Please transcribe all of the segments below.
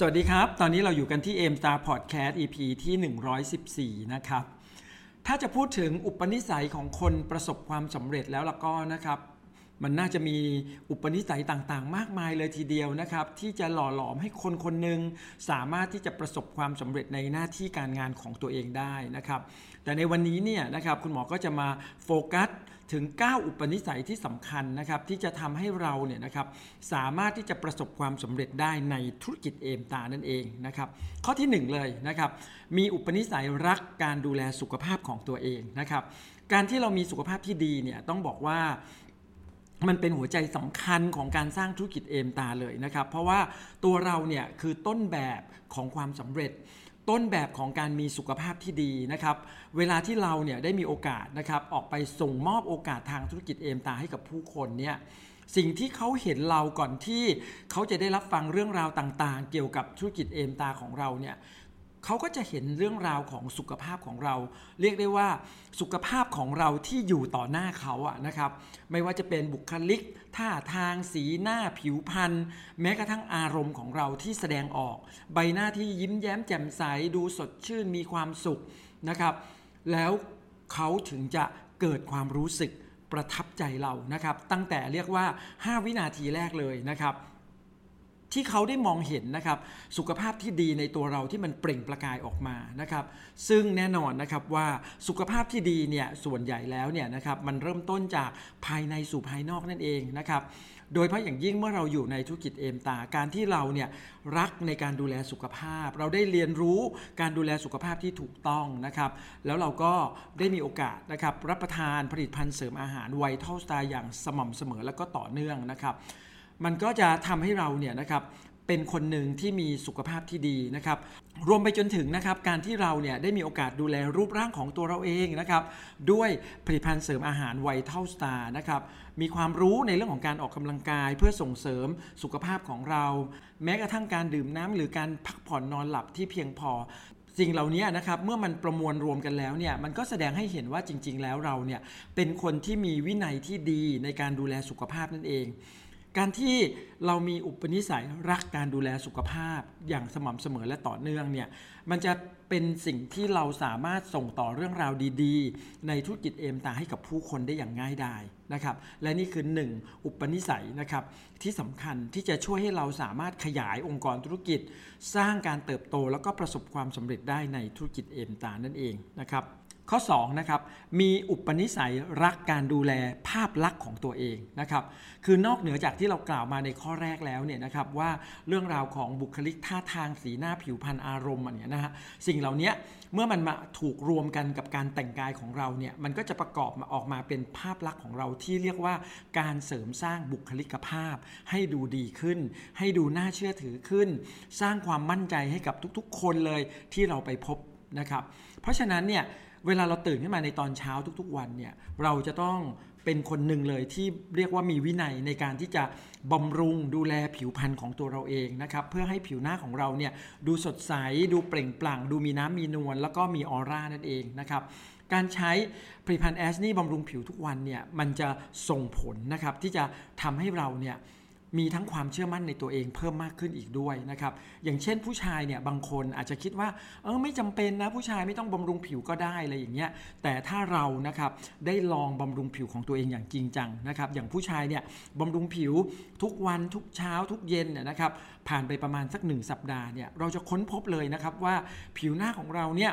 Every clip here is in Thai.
สวัสดีครับ ตอนนี้เราอยู่กันที่ M Star Podcast EP ที่ 114 นะครับ ถ้าจะพูดถึงอุปนิสัยของคนประสบความสำเร็จแล้วล่ะก็นะครับ มันน่าจะมีอุปนิสัยต่างๆ มากมายเลยทีเดียวนะครับ ที่จะหล่อหลอมให้คนคนหนึ่งสามารถที่จะประสบความสำเร็จในหน้าที่การงานของตัวเองได้นะครับ แต่ในวันนี้เนี่ยนะครับคุณหมอก็จะมาโฟกัส ถึง 9 อุปนิสัยที่สำคัญนะครับที่จะทำให้เราเนี่ยนะครับสามารถที่จะประสบความสำเร็จได้ในธุรกิจเอมตานั่นเองนะครับข้อที่ 1 เลยนะครับมีอุปนิสัยรักการดูแลสุขภาพของตัวเองนะครับการที่เรามีสุขภาพที่ดีเนี่ยต้องบอกว่ามันเป็นหัวใจสำคัญของการสร้างธุรกิจเอมตาเลยนะครับ เพราะว่าตัวเราเนี่ยคือต้นแบบของความสำเร็จ ต้นแบบของการมีสุขภาพที่ดีนะครับ เวลาที่เราเนี่ยได้มีโอกาสนะครับออกไปส่งมอบโอกาสทางธุรกิจเอมตาให้กับผู้คนเนี่ยสิ่งที่เขาเห็นเราก่อนที่เขาจะได้รับฟังเรื่องราวต่างๆ เกี่ยวกับธุรกิจเอมตาของเราเนี่ย เขาก็จะเห็นเรื่องราวของสุขภาพของเรา เรียกได้ว่าสุขภาพของเราที่อยู่ต่อหน้าเขาอะนะครับไม่ว่าจะเป็นบุคลิก ท่าทางสีหน้าผิวพรรณแม้กระทั่งอารมณ์ของเราที่แสดงออก ใบหน้าที่ยิ้มแย้มแจ่มใสดูสดชื่นมีความสุขนะครับ แล้วเขาถึงจะเกิดความรู้สึกประทับใจเรานะครับ ตั้งแต่เรียกว่า 5 วินาทีแรกเลยนะครับ ที่เขาได้มองเห็นนะครับสุขภาพที่ดีในตัวเราที่มันเปล่งประกายออกมานะครับ ซึ่งแน่นอนนะครับว่าสุขภาพที่ดีเนี่ยส่วนใหญ่แล้วเนี่ยนะครับมันเริ่มต้นจากภายในสู่ภายนอกนั่นเองนะครับโดยเฉพาะอย่างยิ่งเมื่อเราอยู่ในธุรกิจเอมตาการที่เราเนี่ยรักในการดูแลสุขภาพ เราได้เรียนรู้การดูแลสุขภาพที่ถูกต้องนะครับแล้วเราก็ได้มีโอกาสนะครับรับประทานผลิตภัณฑ์เสริมอาหาร Vital Star อย่างสม่ำเสมอและก็ต่อเนื่องนะครับ มันก็จะทำให้เราเนี่ยนะครับเป็นคนหนึ่งที่มีสุขภาพที่ดีนะครับ รวมไปจนถึงนะครับการที่เราเนี่ยได้มีโอกาสดูแลรูปร่างของตัวเราเองนะครับ ด้วยผลิตภัณฑ์เสริมอาหาร Vital Star นะครับมีความรู้ในเรื่องของการออกกำลังกาย เพื่อส่งเสริมสุขภาพของเรา แม้กระทั่งการดื่มน้ำหรือการพักผ่อนนอนหลับที่เพียงพอสิ่งเหล่านี้นะครับเมื่อมันประมวลรวมกันแล้วเนี่ยมันก็แสดงให้เห็นว่าจริง ๆ แล้วเราเนี่ยเป็นคนที่มีวินัยที่ดีในการดูแลสุขภาพนั่นเอง การที่เรามีอุปนิสัยรักการดูแลสุขภาพอย่างสม่ำเสมอและต่อเนื่องเนี่ยมันจะเป็นสิ่งที่เราสามารถส่งต่อเรื่องราวดีๆ ในธุรกิจเอมตาให้กับผู้คนได้อย่างง่ายดายนะครับและนี่คือ 1 อุปนิสัยนะครับที่สำคัญที่จะช่วยให้เราสามารถขยายองค์กรธุรกิจ สร้างการเติบโตแล้วก็ประสบความสำเร็จได้ในธุรกิจเอมตานั่นเองนะครับ ข้อ2นะครับมีอุปนิสัยรักการดูแลภาพลักษณ์ของตัวเองนะครับคือนอกเหนือจากที่เรากล่าวมาในข้อแรกแล้วเนี่ยนะครับว่าเรื่องราวของบุคลิกท่าทางสีหน้าผิวพรรณอารมณ์อันเนี้ยนะฮะสิ่งเหล่านี้เมื่อมันมาถูกรวมกันกับการแต่งกายของเราเนี่ยมันก็จะประกอบมาออกมาเป็นภาพลักษณ์ของเราที่เรียกว่าการเสริมสร้างบุคลิกภาพ ให้ดูดีขึ้น ให้ดูน่าเชื่อถือขึ้น สร้างความมั่นใจให้กับทุกๆ คนเลยที่เราไปพบนะครับเพราะฉะนั้นเนี่ย เวลาเราตื่นขึ้นมาในตอนเช้าทุกๆวันเนี่ยเราจะต้องเป็นคนหนึ่งเลยที่เรียกว่ามีวินัยในการที่จะบำรุงดูแลผิวพรรณของตัวเราเองนะครับเพื่อให้ผิวหน้าของเราเนี่ยดูสดใส ดูเปล่งปลั่ง ดูมีน้ำมีนวลแล้วก็มีออร่านั่นเองนะครับการใช้ผลิตภัณฑ์แอสนี่บำรุงผิวทุกวันเนี่ยมันจะส่งผลนะครับที่จะทำให้เราเนี่ย มีทั้งความเชื่อมั่นในตัวเองเพิ่มมากขึ้นอีกด้วยนะครับ อย่างเช่นผู้ชายเนี่ยบางคนอาจจะคิดว่าเออไม่จำเป็นนะผู้ชายไม่ต้องบำรุงผิวก็ได้อะไรอย่างเงี้ย แต่ถ้าเรานะครับได้ลองบำรุงผิวของตัวเองอย่างจริงจังนะครับ อย่างผู้ชายเนี่ยบำรุงผิวทุกวันทุกเช้าทุกเย็นเนี่ยนะครับ ผ่านไปประมาณสักหนึ่งสัปดาห์เนี่ยเราจะค้นพบเลยนะครับว่าผิวหน้าของเราเนี่ย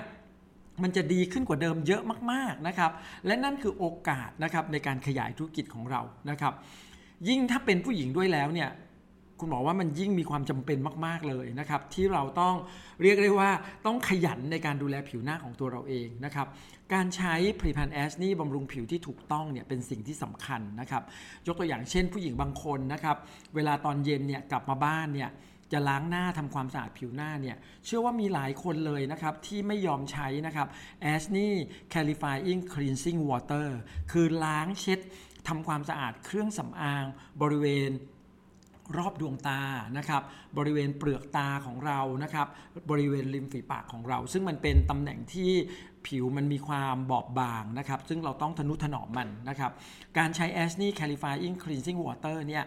มันจะดีขึ้นกว่าเดิมเยอะมากๆนะครับ และนั่นคือโอกาสนะครับในการขยายธุรกิจของเรานะครับ ยิ่งถ้าเป็นผู้หญิงด้วยแล้วเนี่ยคุณหมอว่ามันยิ่งมีความจำเป็นมาก ๆ เลยนะครับ ที่เราต้องเรียกได้ว่าต้องขยันในการดูแลผิวหน้าของตัวเราเองนะครับ การใช้ผลิตภัณฑ์แอสนี่บำรุงผิวที่ถูกต้องเนี่ยเป็นสิ่งที่สำคัญนะครับ ยกตัวอย่างเช่นผู้หญิงบางคนนะครับ เวลาตอนเย็นเนี่ยกลับมาบ้านเนี่ยจะล้างหน้าทำความสะอาดผิวหน้าเนี่ยเชื่อว่ามีหลายคนเลยนะครับ ที่ไม่ยอมใช้นะครับ a s n e Clarifying Cleansing Water คือล้างเช็ด ทำความสะอาดเครื่องสำอางบริเวณรอบดวงตานะครับ บริเวณเปลือกตาของเรานะครับ บริเวณริมฝีปากของเรา ซึ่งมันเป็นตำแหน่งที่ผิวมันมีความบอบบางนะครับ ซึ่งเราต้องทนุถนอมมันนะครับ การใช้ a s n e Clarifying Cleansing Water เนี่ย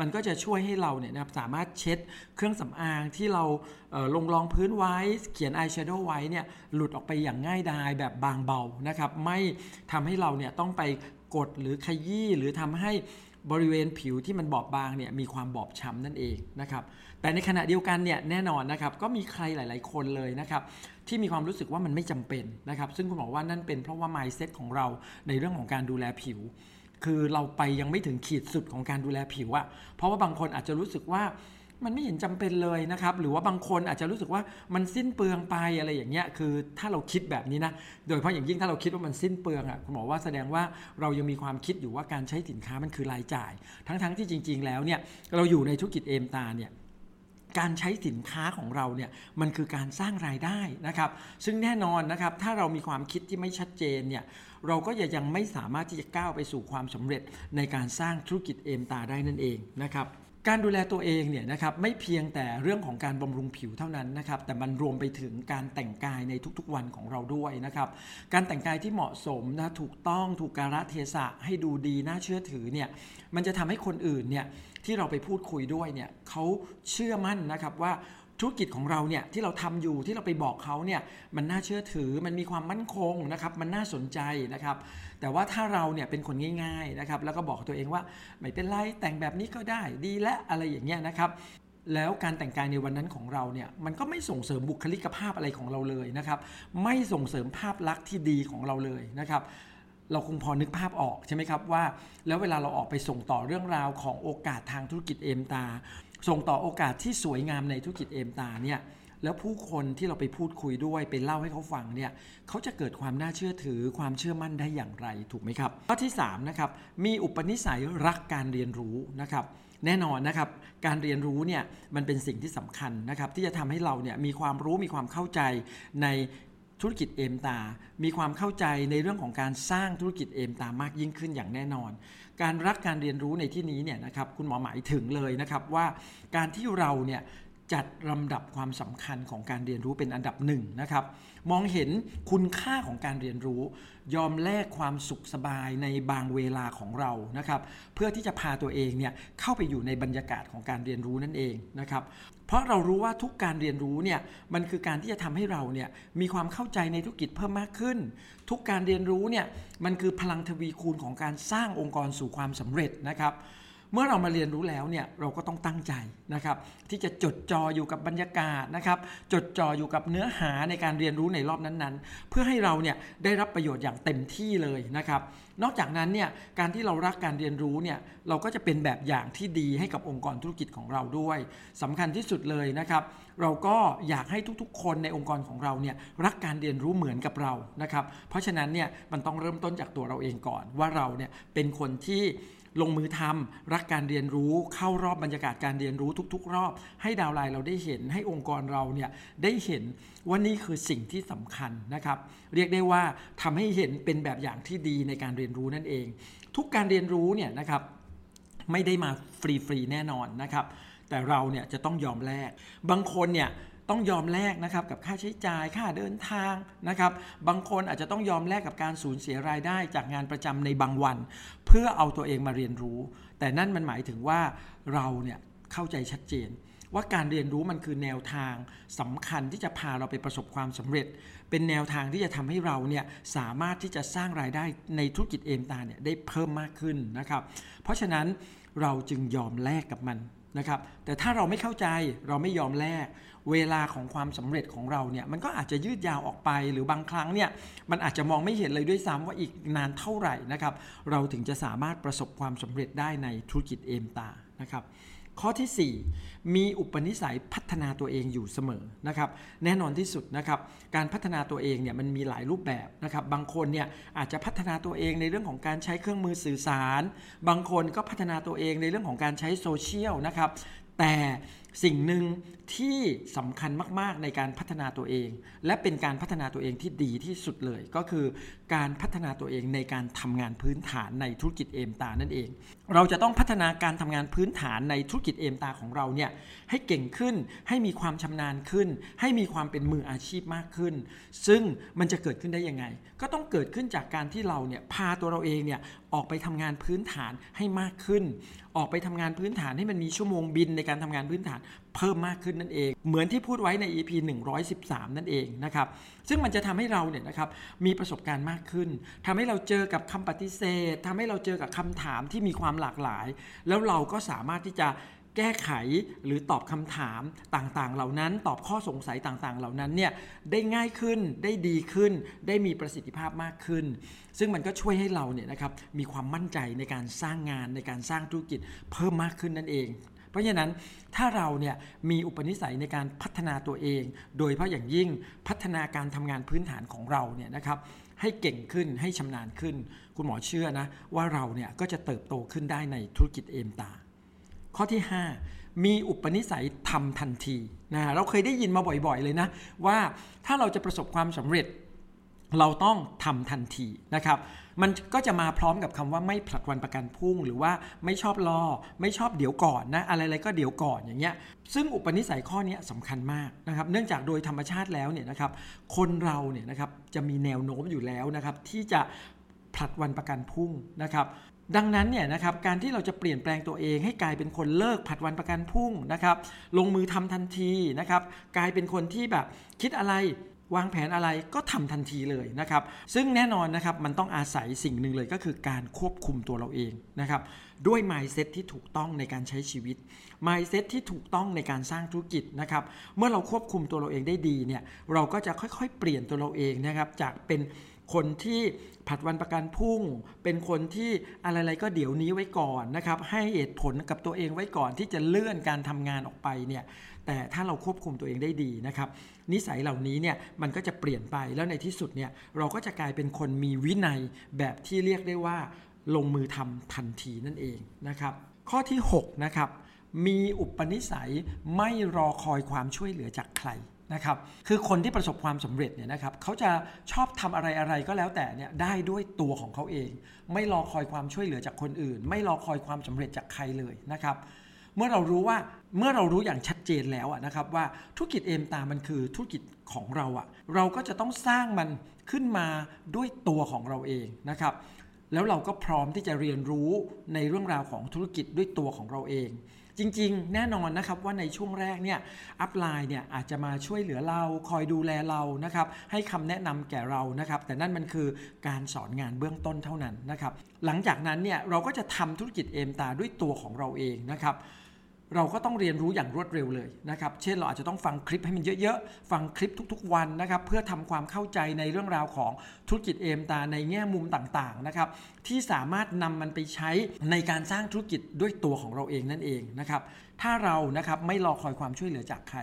มันก็จะช่วยให้เราเนี่ยนะครับสามารถเช็ดเครื่องสำอางที่เราเลงรองพื้นไว้ เขียนอายแชโดว์ไว้เนี่ย หลุดออกไปอย่างง่ายดายแบบบางเบานะครับ ไม่ทำให้เราเนี่ยต้องไป กดหรือขยี้หรือทำให้บริเวณผิวที่มันบอบบางเนี่ยมีความบอบช้ำนั่นเองนะครับแต่ในขณะเดียวกันเนี่ยแน่นอนนะครับก็มีใครหลาย ๆ คนเลยนะครับที่มีความรู้สึกว่ามันไม่จำเป็นนะครับซึ่งคุณบอกว่านั่นเป็นเพราะว่า mindset ของเราในเรื่องของการดูแลผิว คือเราไปยังไม่ถึงขีดสุดของการดูแลผิวอะเพราะว่าบางคนอาจจะรู้สึกว่า มันไม่เห็นจำเป็นเลยนะครับ หรือว่าบางคนอาจจะรู้สึกว่ามันสิ้นเปลืองไปอะไรอย่างเงี้ยคือถ้าเราคิดแบบนี้นะโดยเฉพาะอย่างยิ่งถ้าเราคิดว่ามันสิ้นเปลืองอะ่ะคุณหมอว่าแสดงว่าเรายังมีความคิดอยู่ว่าการใช้สินค้ามันคือรายจ่าย ทั้งๆทที่จริง ๆ แล้วเนี่ยเราอยู่ในธุรกิจเอมตาเนี่ยการใช้สินค้าของเราเนี่ยมันคือการสร้างรายได้นะครับ ซึ่งแน่นอนนะครับถ้าเรามีความคิดที่ไม่ชัดเจนเนี่ยเราก็ยังไม่สามารถที่จะก้าวไปสู่ความสำเร็จในการสร้างธุรกิจเอมตาได้นั่นเองนะครับ การดูแลตัวเองเนี่ยนะครับไม่เพียงแต่เรื่องของการบำรุงผิวเท่านั้นนะครับแต่มันรวมไปถึงการแต่งกายในทุกๆวันของเราด้วยนะครับการแต่งกายที่เหมาะสมนะถูกต้องถูกกาลเทศะให้ดูดีน่าเชื่อถือเนี่ยมันจะทำให้คนอื่นเนี่ยที่เราไปพูดคุยด้วยเนี่ยเขาเชื่อมั่นนะครับว่า ธุรกิจของเราเนี่ยที่เราทำอยู่ที่เราไปบอกเขาเนี่ยมันน่าเชื่อถือมันมีความมั่นคงนะครับมันน่าสนใจนะครับ แต่ว่าถ้าเราเนี่ยเป็นคนง่ายๆนะครับแล้วก็บอกตัวเองว่าไม่เป็นไรแต่งแบบนี้ก็ได้ดีและอะไรอย่างเงี้ยนะครับแล้วการแต่งกายในวันนั้นของเราเนี่ยมันก็ไม่ส่งเสริมบุคลิกภาพอะไรของเราเลยนะครับ ไม่ส่งเสริมภาพลักษณ์ที่ดีของเราเลยนะครับเราคงพอนึกภาพออกใช่ไหมครับว่า แล้วเวลาเราออกไปส่งต่อเรื่องราวของโอกาสทางธุรกิจเอมตา ส่งต่อโอกาสที่สวยงามในธุรกิจเอมตาเนี่ยแล้วผู้คนที่เราไปพูดคุยด้วยไปเล่าให้เขาฟังเนี่ยเขาจะเกิดความน่าเชื่อถือความเชื่อมั่นได้อย่างไรถูกไหมครับข้อที่3นะครับมีอุปนิสัยรักการเรียนรู้นะครับแน่นอนนะครับการเรียนรู้เนี่ยมันเป็นสิ่งที่สำคัญนะครับที่จะทำให้เราเนี่ยมีความรู้มีความเข้าใจใน ธุรกิจเอมตา มีความเข้าใจในเรื่องของการสร้างธุรกิจเอมตามากยิ่งขึ้นอย่างแน่นอน การรักการเรียนรู้ในที่นี้เนี่ยนะครับคุณหมอหมายถึงเลยนะครับว่าการที่เราเนี่ย จัดลำดับความสำคัญของการเรียนรู้เป็นอันดับหนึ่งนะครับ มองเห็นคุณค่าของการเรียนรู้ ยอมแลกความสุขสบายในบางเวลาของเรานะครับ เพื่อที่จะพาตัวเองเนี่ยเข้าไปอยู่ในบรรยากาศของการเรียนรู้นั่นเองนะครับ เพราะเรารู้ว่าทุกการเรียนรู้เนี่ยมันคือการที่จะทำให้เราเนี่ยมีความเข้าใจในธุรกิจเพิ่มมากขึ้น ทุกการเรียนรู้เนี่ยมันคือพลังทวีคูณของการสร้างองค์กรสู่ความสำเร็จนะครับ เมื่อเรามาเรียนรู้แล้วเนี่ยเราก็ต้องตั้งใจนะครับ ที่จะจดจ่ออยู่กับบรรยากาศนะครับ จดจ่ออยู่กับเนื้อหาในการเรียนรู้ในรอบนั้นๆ เพื่อให้เราเนี่ยได้รับประโยชน์อย่างเต็มที่เลยนะครับ นอกจากนั้นเนี่ยการที่เรารักการเรียนรู้เนี่ยเราก็จะเป็นแบบอย่างที่ดีให้กับองค์กรธุรกิจของเราด้วยสำคัญที่สุดเลยนะครับ เราก็อยากให้ทุกๆ คนในองค์กรของเราเนี่ยรักการเรียนรู้เหมือนกับเรานะครับ เพราะฉะนั้นเนี่ยมันต้องเริ่มต้นจากตัวเราเองก่อนว่าเราเนี่ยเป็นคนที่ ลงมือทำรักการเรียนรู้เข้ารอบบรรยากาศการเรียนรู้ทุก ๆ รอบ ให้ดาวไลน์เราได้เห็นให้องค์กรเราเนี่ยได้เห็นว่านี่คือสิ่งที่สำคัญนะครับ เรียกได้ว่าทำให้เห็นเป็นแบบอย่างที่ดีในการเรียนรู้นั่นเอง ทุกการเรียนรู้เนี่ยนะครับไม่ได้มาฟรีๆแน่นอนนะครับแต่เราเนี่ยจะต้องยอมแลกบางคนเนี่ย ต้องยอมแลกนะครับกับค่าใช้จ่ายค่าเดินทางนะครับบางคนอาจจะต้องยอมแลกกับการสูญเสียรายได้จากงานประจำในบางวัน เพื่อเอาตัวเองมาเรียนรู้ แต่นั่นมันหมายถึงว่าเราเนี่ยเข้าใจชัดเจน ว่าการเรียนรู้มันคือแนวทางสำคัญที่จะพาเราไปประสบความสำเร็จ เป็นแนวทางที่จะทำให้เราเนี่ยสามารถที่จะสร้างรายได้ในธุรกิจเอมตาเนี่ยได้เพิ่มมากขึ้นนะครับเพราะฉะนั้นเราจึงยอมแลกกับมันนะครับแต่ถ้าเราไม่เข้าใจเราไม่ยอมแลก เวลาของความสำเร็จของเราเนี่ยมันก็อาจจะยืดยาวออกไปหรือบางครั้งเนี่ยมันอาจจะมองไม่เห็นเลยด้วยซ้ำว่าอีกนานเท่าไหร่นะครับเราถึงจะสามารถประสบความสำเร็จได้ในธุรกิจเอมตานะครับข้อที่ 4 มีอุปนิสัยพัฒนาตัวเองอยู่เสมอนะครับแน่นอนที่สุดนะครับการพัฒนาตัวเองเนี่ยมันมีหลายรูปแบบนะครับบางคนเนี่ยอาจจะพัฒนาตัวเองในเรื่องของการใช้เครื่องมือสื่อสาร บางคนก็พัฒนาตัวเองในเรื่องของการใช้โซเชียลนะครับแต่สิ่งหนึ่งที่สำคัญมาก ๆ ในการพัฒนาตัวเอง และเป็นการพัฒนาตัวเองที่ดีที่สุดเลย ก็คือการพัฒนาตัวเองในการทำงานพื้นฐานในธุรกิจเอมตานั่นเอง เราจะต้องพัฒนาการทำงานพื้นฐานในธุรกิจเอมตาของเราเนี่ยให้เก่งขึ้น ให้มีความชำนาญขึ้น ให้มีความเป็นมืออาชีพมากขึ้น ซึ่งมันจะเกิดขึ้นได้ยังไง ก็ต้องเกิดขึ้นจากการที่เราเนี่ยพาตัวเราเองเนี่ยออกไปทำงานพื้นฐานให้มากขึ้น ออกไปทำงานพื้นฐานให้มันมีชั่วโมงบินในการทำงานพื้นฐานเพิ่มมากขึ้นนั่นเอง เหมือนที่พูดไว้ใน EP 113 นั่นเองนะครับ ซึ่งมันจะทำให้เราเนี่ยนะครับมีประสบการณ์มากขึ้นทำให้เราเจอกับคำปฏิเสธทำให้เราเจอกับคำถามที่มีความหลากหลาย แล้วเราก็สามารถที่จะแก้ไขหรือตอบคำถามต่างๆ เหล่านั้นตอบข้อสงสัยต่างๆ เหล่านั้นเนี่ยได้ง่ายขึ้นได้ดีขึ้น ได้มีประสิทธิภาพมากขึ้น ซึ่งมันก็ช่วยให้เราเนี่ยนะครับมีความมั่นใจในการสร้างงานในการสร้างธุรกิจเพิ่มมากขึ้นนั่นเอง เพราะฉะนั้นถ้าเราเนี่ยมีอุปนิสัยในการพัฒนาตัวเอง โดยเฉพาะอย่างยิ่งพัฒนาการทำงานพื้นฐานของเราเนี่ยนะครับให้เก่งขึ้นให้ชำนาญขึ้น คุณหมอเชื่อนะว่าเราเนี่ยก็จะเติบโตขึ้นได้ในธุรกิจเอมตา ข้อที่ 5 มีอุปนิสัยทำทันทีนะเราเคยได้ยินมาบ่อยๆเลยนะว่าถ้าเราจะประสบความสำเร็จ เราต้องทำทันทีนะครับ มันก็จะมาพร้อมกับคำว่าไม่ผลัดวันประกันพุ่ง หรือว่าไม่ชอบรอ ไม่ชอบเดี๋ยวก่อนนะ อะไรๆก็เดี๋ยวก่อนอย่างเงี้ย ซึ่งอุปนิสัยข้อนี้สำคัญมากนะครับ เนื่องจากโดยธรรมชาติแล้วเนี่ยนะครับ คนเราเนี่ยนะครับจะมีแนวโน้มอยู่แล้วนะครับที่จะผลัดวันประกันพุ่งนะครับดังนั้นเนี่ยนะครับการที่เราจะเปลี่ยนแปลงตัวเองให้กลายเป็นคนเลิกผัดวันประกันพุ่งนะครับ ลงมือทำทันทีนะครับ กลายเป็นคนที่แบบคิดอะไร วางแผนอะไรก็ทำทันทีเลยนะครับ ซึ่งแน่นอนนะครับมันต้องอาศัยสิ่งหนึ่งเลยก็คือการควบคุมตัวเราเองนะครับด้วย mindset ที่ถูกต้องในการใช้ชีวิต mindset ที่ถูกต้องในการสร้างธุรกิจนะครับ เมื่อเราควบคุมตัวเราเองได้ดีเนี่ยเราก็จะค่อยๆ เปลี่ยนตัวเราเองนะครับจากเป็นคนที่ผัดวันประกันพุ่ง เป็นคนที่อะไรๆก็เดี๋ยวนี้ไว้ก่อนนะครับ ให้เหตุผลกับตัวเองไว้ก่อนที่จะเลื่อนการทำงานออกไปเนี่ยแต่ถ้าเราควบคุมตัวเองได้ดีนะครับ นิสัยเหล่านี้เนี่ยมันก็จะเปลี่ยนไปแล้วในที่สุดเนี่ยเราก็จะกลายเป็นคนมีวินัยแบบที่เรียกได้ว่า ลงมือทำทันทีนั่นเองนะครับ ข้อที่6นะครับมีอุปนิสัยไม่รอคอยความช่วยเหลือจากใครนะครับคือคนที่ประสบความสำเร็จเนี่ยนะครับเขาจะชอบทำอะไรอะไรก็แล้วแต่เนี่ยได้ด้วยตัวของเขาเอง ไม่รอคอยความช่วยเหลือจากคนอื่น ไม่รอคอยความสำเร็จจากใครเลยนะครับ เมื่อเรารู้ว่าเมื่อเรารู้อย่างชัดเจนแล้วนะครับว่าธุรกิจเอมตามันคือธุรกิจของเราอะเราก็จะต้องสร้างมันขึ้นมาด้วยตัวของเราเองนะครับ แล้วเราก็พร้อมที่จะเรียนรู้ในเรื่องราวของธุรกิจด้วยตัวของเราเอง จริงๆ แน่นอนนะครับว่าในช่วงแรกเนี่ยอัพไลน์เนี่ยอาจจะมาช่วยเหลือเราคอยดูแลเรานะครับ ให้คำแนะนำแก่เรานะครับ แต่นั่นมันคือการสอนงานเบื้องต้นเท่านั้นนะครับ หลังจากนั้นเนี่ยเราก็จะทำธุรกิจเอมตาด้วยตัวของเราเองนะครับ เราก็ต้องเรียนรู้อย่างรวดเร็วเลยนะครับ เช่นเราอาจจะต้องฟังคลิปให้มันเยอะๆ ฟังคลิปทุกๆ วันนะครับ เพื่อทำความเข้าใจในเรื่องราวของธุรกิจเอมตาในแง่มุมต่างๆนะครับ ที่สามารถนำมันไปใช้ในการสร้างธุรกิจด้วยตัวของเราเองนั่นเองนะครับถ้าเรานะครับไม่รอคอยความช่วยเหลือจากใคร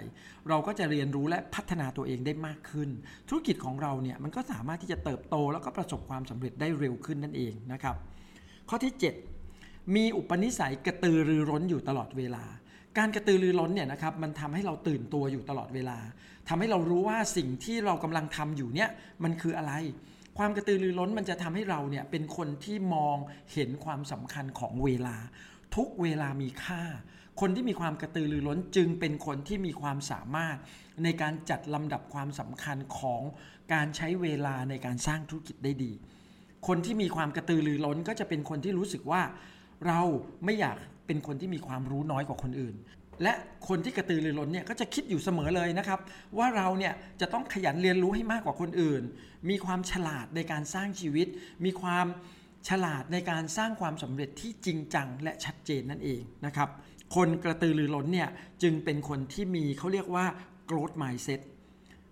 เราก็จะเรียนรู้และพัฒนาตัวเองได้มากขึ้น ธุรกิจของเราเนี่ยมันก็สามารถที่จะเติบโตแล้วก็ประสบความสำเร็จได้เร็วขึ้นนั่นเองนะครับ ข้อที่ 7 มีอุปนิสัยกระตือรือร้นอยู่ตลอดเวลา การกระตือรือร้นเนี่ยนะครับมันทำให้เราตื่นตัวอยู่ตลอดเวลาทำให้เรารู้ว่าสิ่งที่เรากำลังทำอยู่เนี่ยมันคืออะไร ความกระตือรือร้นมันจะทำให้เราเนี่ยเป็นคนที่มองเห็นความสำคัญของเวลา ทุกเวลามีค่า คนที่มีความกระตือรือร้นจึงเป็นคนที่มีความสามารถ ในการจัดลำดับความสำคัญของการใช้เวลาในการสร้างธุรกิจได้ดี คนที่มีความกระตือรือร้นก็จะเป็นคนที่รู้สึกว่า เราไม่อยากเป็นคนที่มีความรู้น้อยกว่าคนอื่น และคนที่กระตือรือร้นเนี่ยก็จะคิดอยู่เสมอเลยนะครับ ว่าเราเนี่ยจะต้องขยันเรียนรู้ให้มากกว่าคนอื่น มีความฉลาดในการสร้างชีวิต มีความฉลาดในการสร้างความสำเร็จที่จริงจังและชัดเจนนั่นเองนะครับ คนกระตือรือร้นเนี่ยจึงเป็นคนที่มีเขาเรียกว่า growth mindset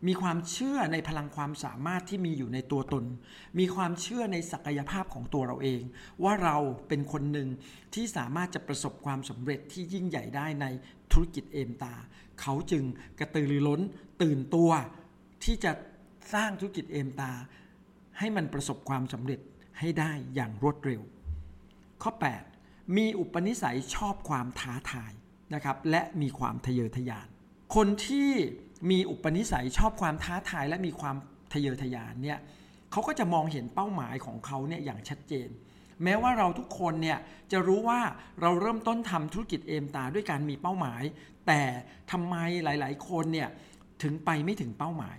มีความเชื่อในพลังความสามารถที่มีอยู่ในตัวตน มีความเชื่อในศักยภาพของตัวเราเอง ว่าเราเป็นคนหนึ่งที่สามารถจะประสบความสำเร็จที่ยิ่งใหญ่ได้ในธุรกิจเอมตา เขาจึงกระตือรือร้นตื่นตัว ที่จะสร้างธุรกิจเอมตา ให้มันประสบความสำเร็จให้ได้อย่างรวดเร็ว ข้อ 8 มีอุปนิสัยชอบความท้าทายนะครับและมีความทะเยอทะยาน คนที่ มีอุปนิสัยชอบความท้าทายและมีความทะเยอทะยานเนี่ยเขาก็จะมองเห็นเป้าหมายของเขาเนี่ยอย่างชัดเจน แม้ว่าเราทุกคนเนี่ยจะรู้ว่าเราเริ่มต้นทำธุรกิจเอมตาด้วยการมีเป้าหมาย แต่ทำไมหลาย ๆ คนเนี่ยถึงไปไม่ถึงเป้าหมาย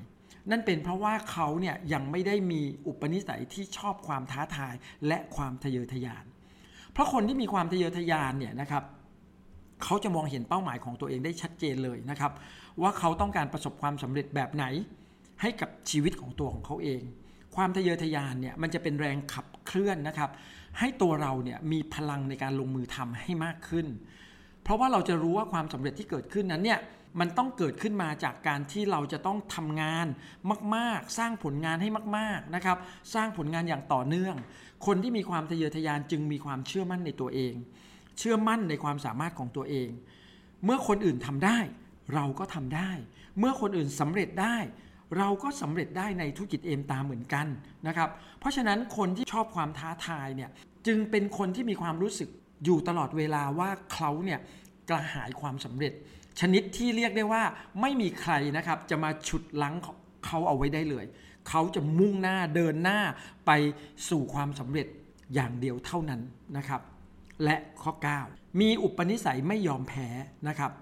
นั่นเป็นเพราะว่าเขาเนี่ยยังไม่ได้มีอุปนิสัยที่ชอบความท้าทายและความทะเยอทะยาน เพราะคนที่มีความทะเยอทะยานเนี่ยนะครับ เขาจะมองเห็นเป้าหมายของตัวเองได้ชัดเจนเลยนะครับ ว่าเขาต้องการประสบความสำเร็จแบบไหน ให้กับชีวิตของตัวของเขาเอง ความทะเยอทะยานเนี่ยมันจะเป็นแรงขับเคลื่อนนะครับ ให้ตัวเราเนี่ยมีพลังในการลงมือทำให้มากขึ้น เพราะว่าเราจะรู้ว่าความสำเร็จที่เกิดขึ้นนั้นเนี่ยมันต้องเกิดขึ้นมาจากการที่เราจะต้องทำงานมาก ๆ สร้างผลงานให้มาก ๆ นะครับ สร้างผลงานอย่างต่อเนื่อง คนที่มีความทะเยอทะยานจึงมีความเชื่อมั่นในตัวเอง เชื่อมั่นในความสามารถของตัวเอง เมื่อคนอื่นทำได้ เราก็ทำได้ เมื่อคนอื่นสำเร็จได้ เราก็สำเร็จได้ในธุรกิจเอมตาเหมือนกันนะครับ เพราะฉะนั้นคนที่ชอบความท้าทายเนี่ยจึงเป็นคนที่มีความรู้สึกอยู่ตลอดเวลาว่าเขาเนี่ยกระหายความสำเร็จ ชนิดที่เรียกได้ว่าไม่มีใครนะครับจะมาฉุดลังเขาเอาไว้ได้เลย เขาจะมุ่งหน้าเดินหน้าไปสู่ความสำเร็จอย่างเดียวเท่านั้นนะครับ และข้อ 9 มีอุปนิสัยไม่ยอมแพ้นะครับ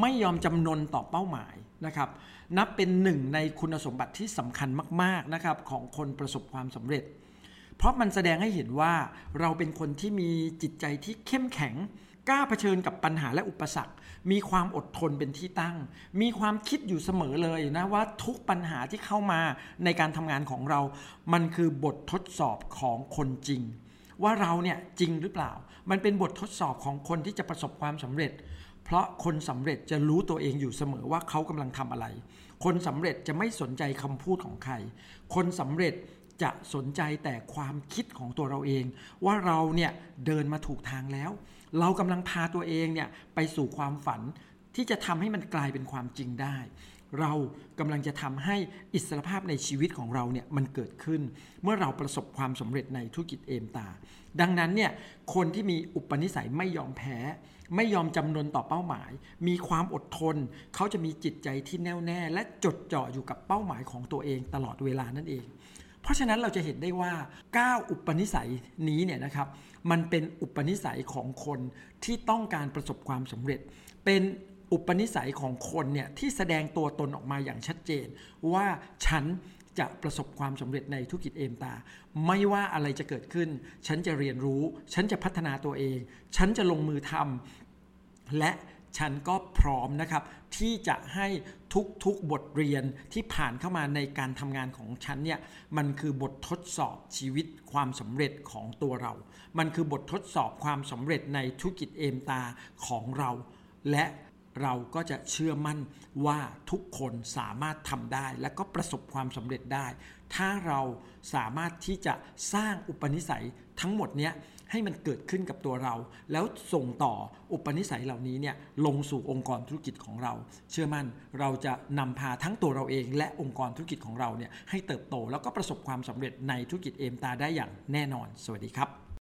ไม่ยอมจำนนต่อเป้าหมายนะครับ นับเป็นหนึ่งในคุณสมบัติที่สำคัญมากๆนะครับของคนประสบความสำเร็จ เพราะมันแสดงให้เห็นว่าเราเป็นคนที่มีจิตใจที่เข้มแข็งกล้าเผชิญกับปัญหาและอุปสรรค มีความอดทนเป็นที่ตั้ง มีความคิดอยู่เสมอเลยนะว่าทุกปัญหาที่เข้ามาในการทำงานของเรา มันคือบททดสอบของคนจริง ว่าเราเนี่ยจริงหรือเปล่า มันเป็นบททดสอบของคนที่จะประสบความสำเร็จ เพราะคนสำเร็จจะรู้ตัวเองอยู่เสมอว่าเขากำลังทำอะไร คนสำเร็จจะไม่สนใจคำพูดของใคร คนสำเร็จจะสนใจแต่ความคิดของตัวเราเอง ว่าเราเนี่ยเดินมาถูกทางแล้ว เรากำลังพาตัวเองเนี่ยไปสู่ความฝันที่จะทำให้มันกลายเป็นความจริงได้ เรากำลังจะทำให้อิสรภาพในชีวิตของเราเนี่ยมันเกิดขึ้น เมื่อเราประสบความสำเร็จในธุรกิจเอมตา ดังนั้นเนี่ยคนที่มีอุปนิสัยไม่ยอมแพ้ ไม่ยอมจำนนต่อเป้าหมาย มีความอดทน เขาจะมีจิตใจที่แน่วแน่ และจดจ่ออยู่กับเป้าหมายของตัวเองตลอดเวลานั่นเองเพราะฉะนั้นเราจะเห็นได้ว่า 9 อุปนิสัยนี้เนี่ยนะครับมันเป็นอุปนิสัยของคนที่ต้องการประสบความสำเร็จ เป็น อุปนิสัยของคนเนี่ยที่แสดงตัวตนออกมาอย่างชัดเจน ว่าฉันจะประสบความสำเร็จในธุรกิจเอมตา ไม่ว่าอะไรจะเกิดขึ้น ฉันจะเรียนรู้ ฉันจะพัฒนาตัวเอง ฉันจะลงมือทำและฉันก็พร้อมนะครับ ที่จะให้ทุกๆบทเรียนที่ผ่านเข้ามาในการทำงานของฉันเนี่ยมันคือบททดสอบชีวิตความสำเร็จของตัวเรา มันคือบททดสอบความสำเร็จในธุรกิจเอมตาของเรา และ เราก็จะเชื่อมั่นว่าทุกคนสามารถทำได้ และก็ประสบความสำเร็จได้ ถ้าเราสามารถที่จะสร้างอุปนิสัยทั้งหมดเนี้ยให้มันเกิดขึ้นกับตัวเรา แล้วส่งต่ออุปนิสัยเหล่านี้เนี่ยลงสู่องค์กรธุรกิจของเรา เชื่อมั่นเราจะนำพาทั้งตัวเราเอง และองค์กรธุรกิจของเราเนี่ยให้เติบโต แล้วก็ประสบความสำเร็จในธุรกิจเอมตาได้อย่างแน่นอน สวัสดีครับ